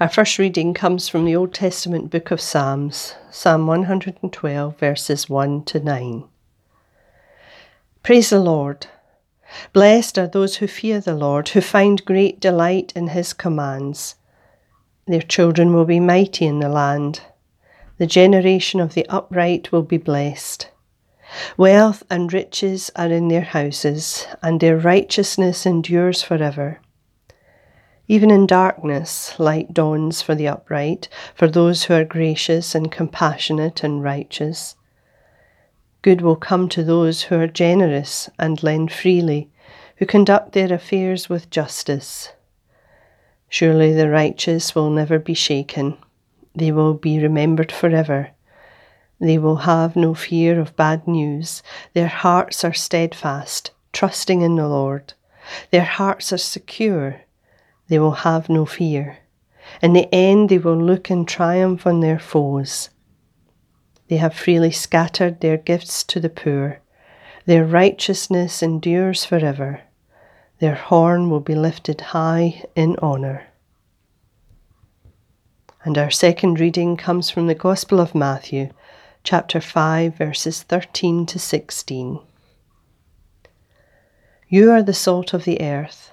Our first reading comes from the Old Testament book of Psalms, Psalm 112, verses 1 to 9. Praise the Lord. Blessed are those who fear the Lord, who find great delight in his commands. Their children will be mighty in the land. The generation of the upright will be blessed. Wealth and riches are in their houses, and their righteousness endures forever. Even in darkness, light dawns for the upright, for those who are gracious and compassionate and righteous. Good will come to those who are generous and lend freely, who conduct their affairs with justice. Surely the righteous will never be shaken, they will be remembered forever. They will have no fear of bad news. Their hearts are steadfast, trusting in the Lord. Their hearts are secure they will have no fear. In the end, they will look in triumph on their foes. They have freely scattered their gifts to the poor. Their righteousness endures forever. Their horn will be lifted high in honour. And our second reading comes from the Gospel of Matthew, chapter 5, verses 13 to 16. You are the salt of the earth.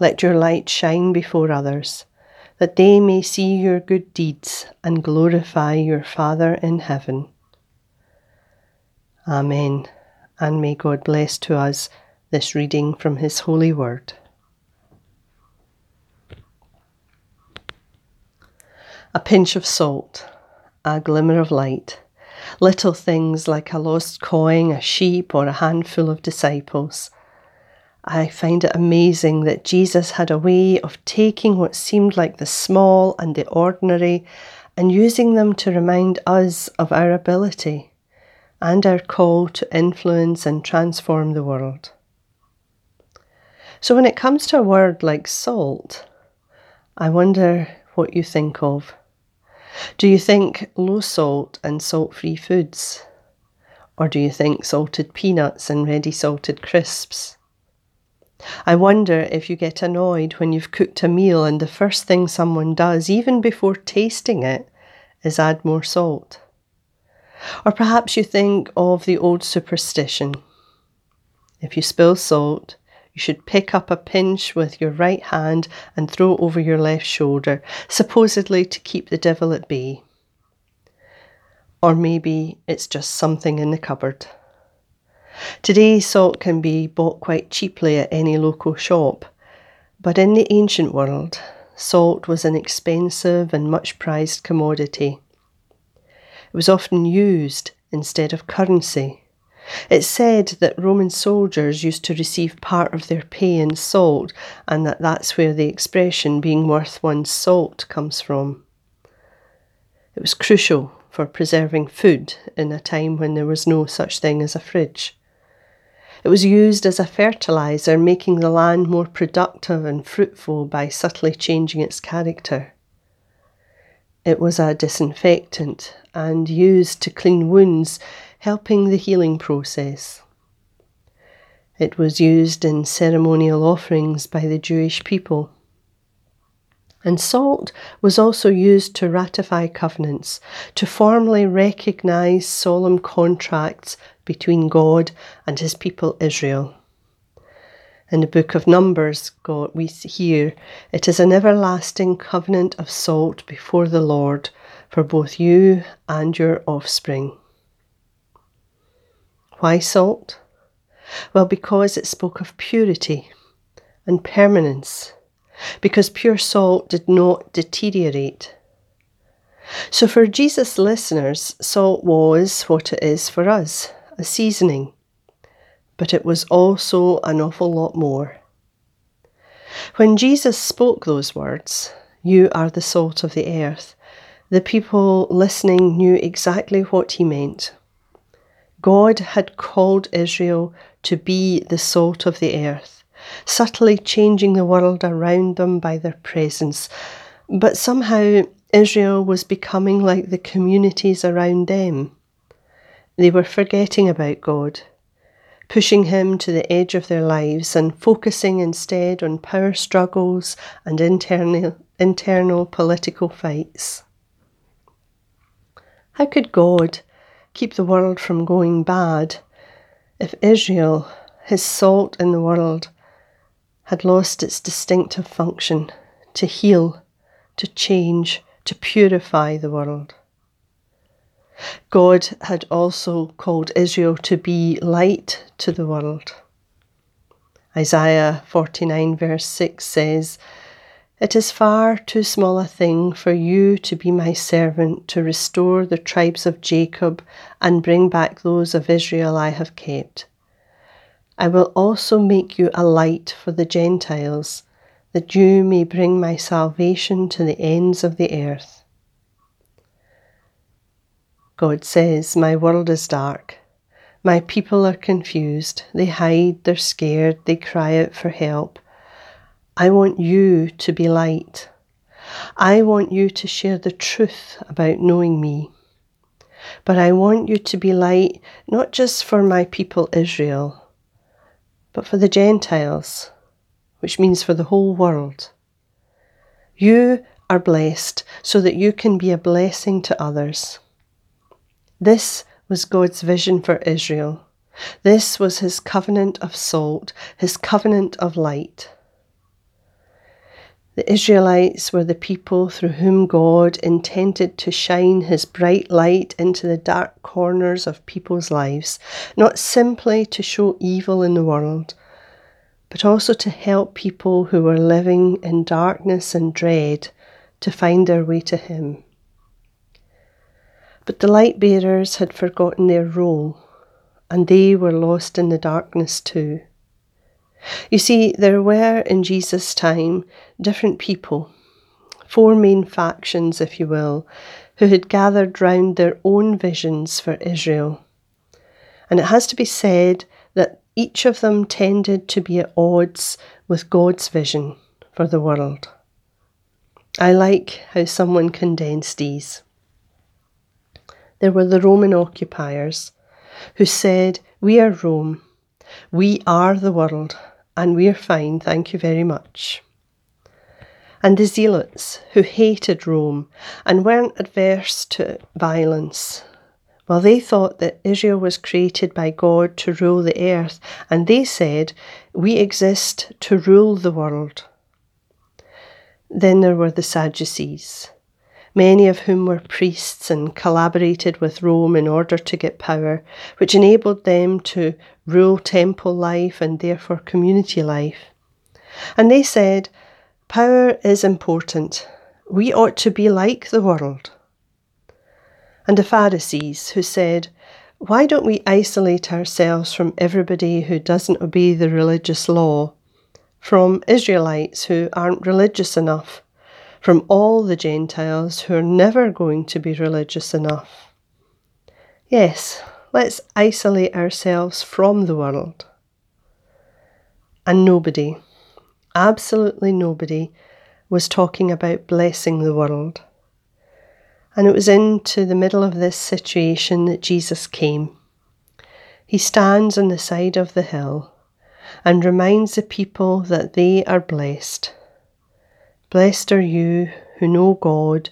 let your light shine before others, that they may see your good deeds and glorify your Father in heaven. Amen. And may God bless to us this reading from His holy word. A pinch of salt, a glimmer of light, little things like a lost coin, a sheep, or a handful of disciples I find it amazing that Jesus had a way of taking what seemed like the small and the ordinary and using them to remind us of our ability and our call to influence and transform the world. So, when it comes to a word like salt, I wonder what you think of. Do you think low salt and salt free foods? Or do you think salted peanuts and ready salted crisps? I wonder if you get annoyed when you've cooked a meal and the first thing someone does, even before tasting it, is add more salt. Or perhaps you think of the old superstition. If you spill salt, you should pick up a pinch with your right hand and throw it over your left shoulder, supposedly to keep the devil at bay. Or maybe it's just something in the cupboard. Today, salt can be bought quite cheaply at any local shop, but in the ancient world, salt was an expensive and much prized commodity. It was often used instead of currency. It's said that Roman soldiers used to receive part of their pay in salt, and that that's where the expression being worth one's salt comes from. It was crucial for preserving food in a time when there was no such thing as a fridge. It was used as a fertilizer, making the land more productive and fruitful by subtly changing its character. It was a disinfectant and used to clean wounds, helping the healing process. It was used in ceremonial offerings by the Jewish people. And salt was also used to ratify covenants, to formally recognize solemn contracts between God and his people Israel. In the book of Numbers, God, we hear, It is an everlasting covenant of salt before the Lord for both you and your offspring. Why salt? Well, because it spoke of purity and permanence, because pure salt did not deteriorate. So, for Jesus' listeners, salt was what it is for us a seasoning, but it was also an awful lot more. When Jesus spoke those words, You are the salt of the earth. The people listening knew exactly what he meant. God had called Israel to be the salt of the earth, subtly changing the world around them by their presence. But somehow Israel was becoming like the communities around them. They were forgetting about God, pushing Him to the edge of their lives and focusing instead on power struggles and internal, internal political fights. How could God keep the world from going bad if Israel, His salt in the world, had lost its distinctive function to heal, to change, to purify the world? God had also called Israel to be light to the world. Isaiah 49, verse 6 says, It is far too small a thing for you to be my servant to restore the tribes of Jacob and bring back those of Israel I have kept. I will also make you a light for the Gentiles, that you may bring my salvation to the ends of the earth. God says, My world is dark. My people are confused. They hide, they're scared, they cry out for help. I want you to be light. I want you to share the truth about knowing me. But I want you to be light not just for my people Israel, but for the Gentiles, which means for the whole world. You are blessed so that you can be a blessing to others. This was God's vision for Israel. This was his covenant of salt, his covenant of light. The Israelites were the people through whom God intended to shine his bright light into the dark corners of people's lives, not simply to show evil in the world, but also to help people who were living in darkness and dread to find their way to him. But the light bearers had forgotten their role, and they were lost in the darkness too. You see, there were in Jesus' time different people, four main factions, if you will, who had gathered round their own visions for Israel. And it has to be said that each of them tended to be at odds with God's vision for the world. I like how someone condensed these there were the Roman occupiers who said, We are Rome, we are the world, and we're fine, thank you very much. And the Zealots who hated Rome and weren't adverse to violence. Well, they thought that Israel was created by God to rule the earth, and they said, We exist to rule the world. Then there were the Sadducees many of whom were priests and collaborated with Rome in order to get power, which enabled them to rule temple life and therefore community life. And they said, Power is important. We ought to be like the world. And the Pharisees, who said, Why don't we isolate ourselves from everybody who doesn't obey the religious law, from Israelites who aren't religious enough? From all the Gentiles who are never going to be religious enough. Yes, let's isolate ourselves from the world. And nobody, absolutely nobody, was talking about blessing the world. And it was into the middle of this situation that Jesus came. He stands on the side of the hill and reminds the people that they are blessed Blessed are you who know God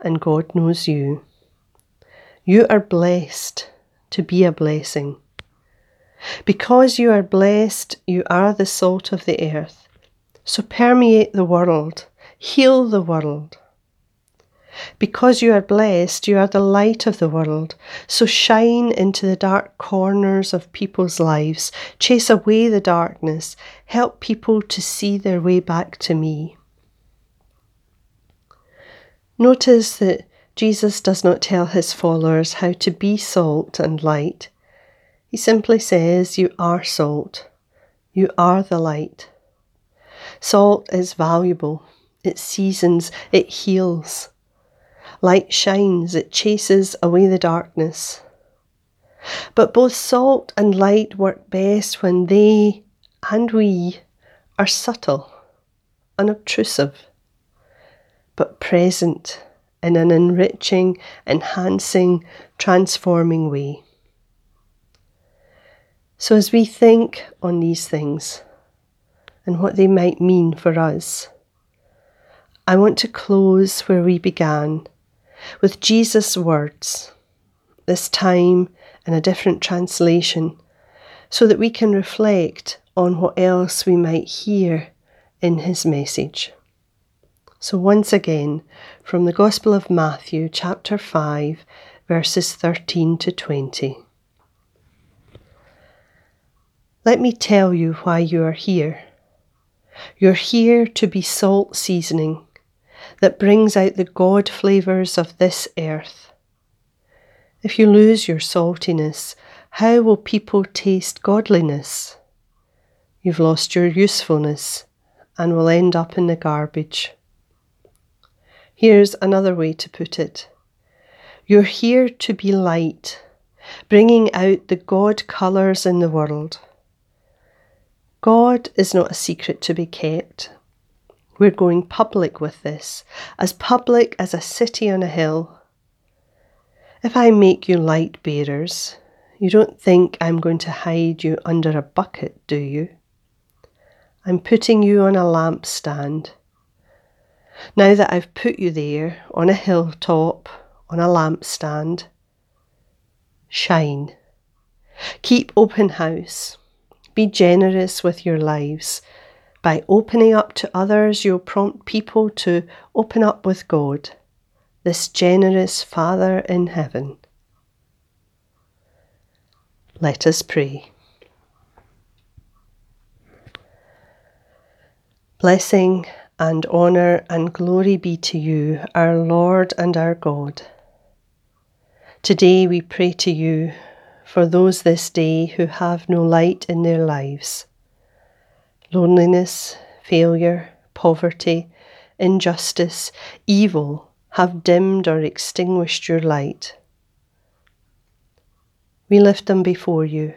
and God knows you. You are blessed to be a blessing. Because you are blessed, you are the salt of the earth. So permeate the world, heal the world. Because you are blessed, you are the light of the world. So shine into the dark corners of people's lives, chase away the darkness, help people to see their way back to me. Notice that Jesus does not tell his followers how to be salt and light. He simply says, You are salt. You are the light. Salt is valuable. it seasons, it heals. Light shines, it chases away the darkness. But both salt and light work best when they and we are subtle, unobtrusive, but present in an enriching, enhancing, transforming way. So, as we think on these things and what they might mean for us, I want to close where we began with Jesus' words, this time in a different translation, so that we can reflect on what else we might hear in his message. So, once again, from the Gospel of Matthew, chapter 5, verses 13 to 20. Let me tell you why you are here. You're here to be salt seasoning that brings out the God flavours of this earth. If you lose your saltiness, how will people taste godliness? You've lost your usefulness and will end up in the garbage. Here's another way to put it You're here to be light, bringing out the God colours in the world. God is not a secret to be kept. We're going public with this, as public as a city on a hill. If I make you light bearers, you don't think I'm going to hide you under a bucket, do you? I'm putting you on a lampstand. Now that I've put you there, on a hilltop, on a lampstand, shine. Keep open house. Be generous with your lives. By opening up to others, you'll prompt people to open up with God, this generous Father in heaven. Let us pray. Blessing and honour and glory be to you, our Lord and our God. Today we pray to you for those this day who have no light in their lives. Loneliness, failure, poverty, injustice, evil have dimmed or extinguished your light. We lift them before you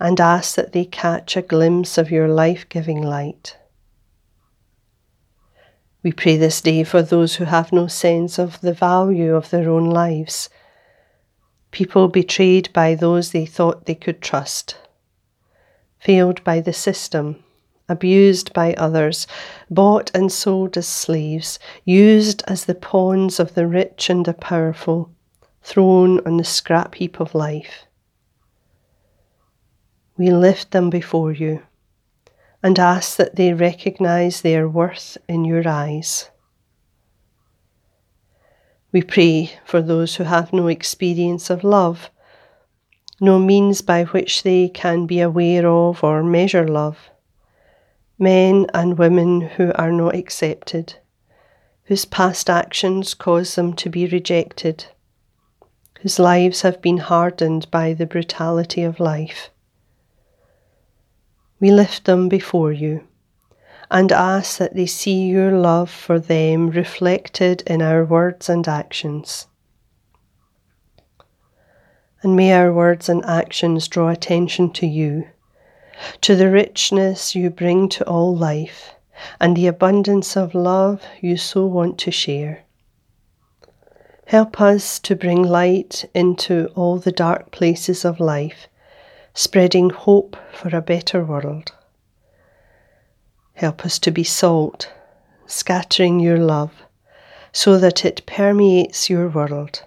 and ask that they catch a glimpse of your life giving light. We pray this day for those who have no sense of the value of their own lives, people betrayed by those they thought they could trust, failed by the system, abused by others, bought and sold as slaves, used as the pawns of the rich and the powerful, thrown on the scrap heap of life. We lift them before you and ask that they recognize their worth in your eyes. We pray for those who have no experience of love, no means by which they can be aware of or measure love, men and women who are not accepted, whose past actions cause them to be rejected, whose lives have been hardened by the brutality of life we lift them before you and ask that they see your love for them reflected in our words and actions. And may our words and actions draw attention to you, to the richness you bring to all life, and the abundance of love you so want to share. Help us to bring light into all the dark places of life spreading hope for a better world. Help us to be salt, scattering your love so that it permeates your world,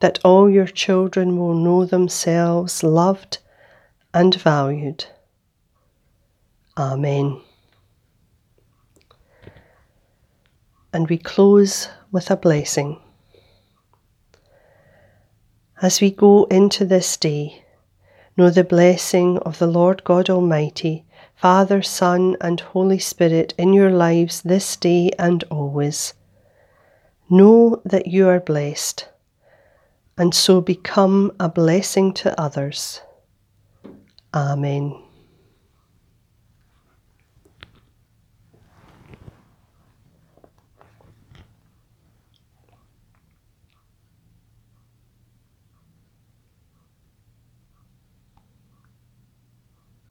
that all your children will know themselves loved and valued. Amen. And we close with a blessing. As we go into this day, know the blessing of the Lord God Almighty, Father, Son, and Holy Spirit in your lives this day and always. Know that you are blessed, and so become a blessing to others. Amen.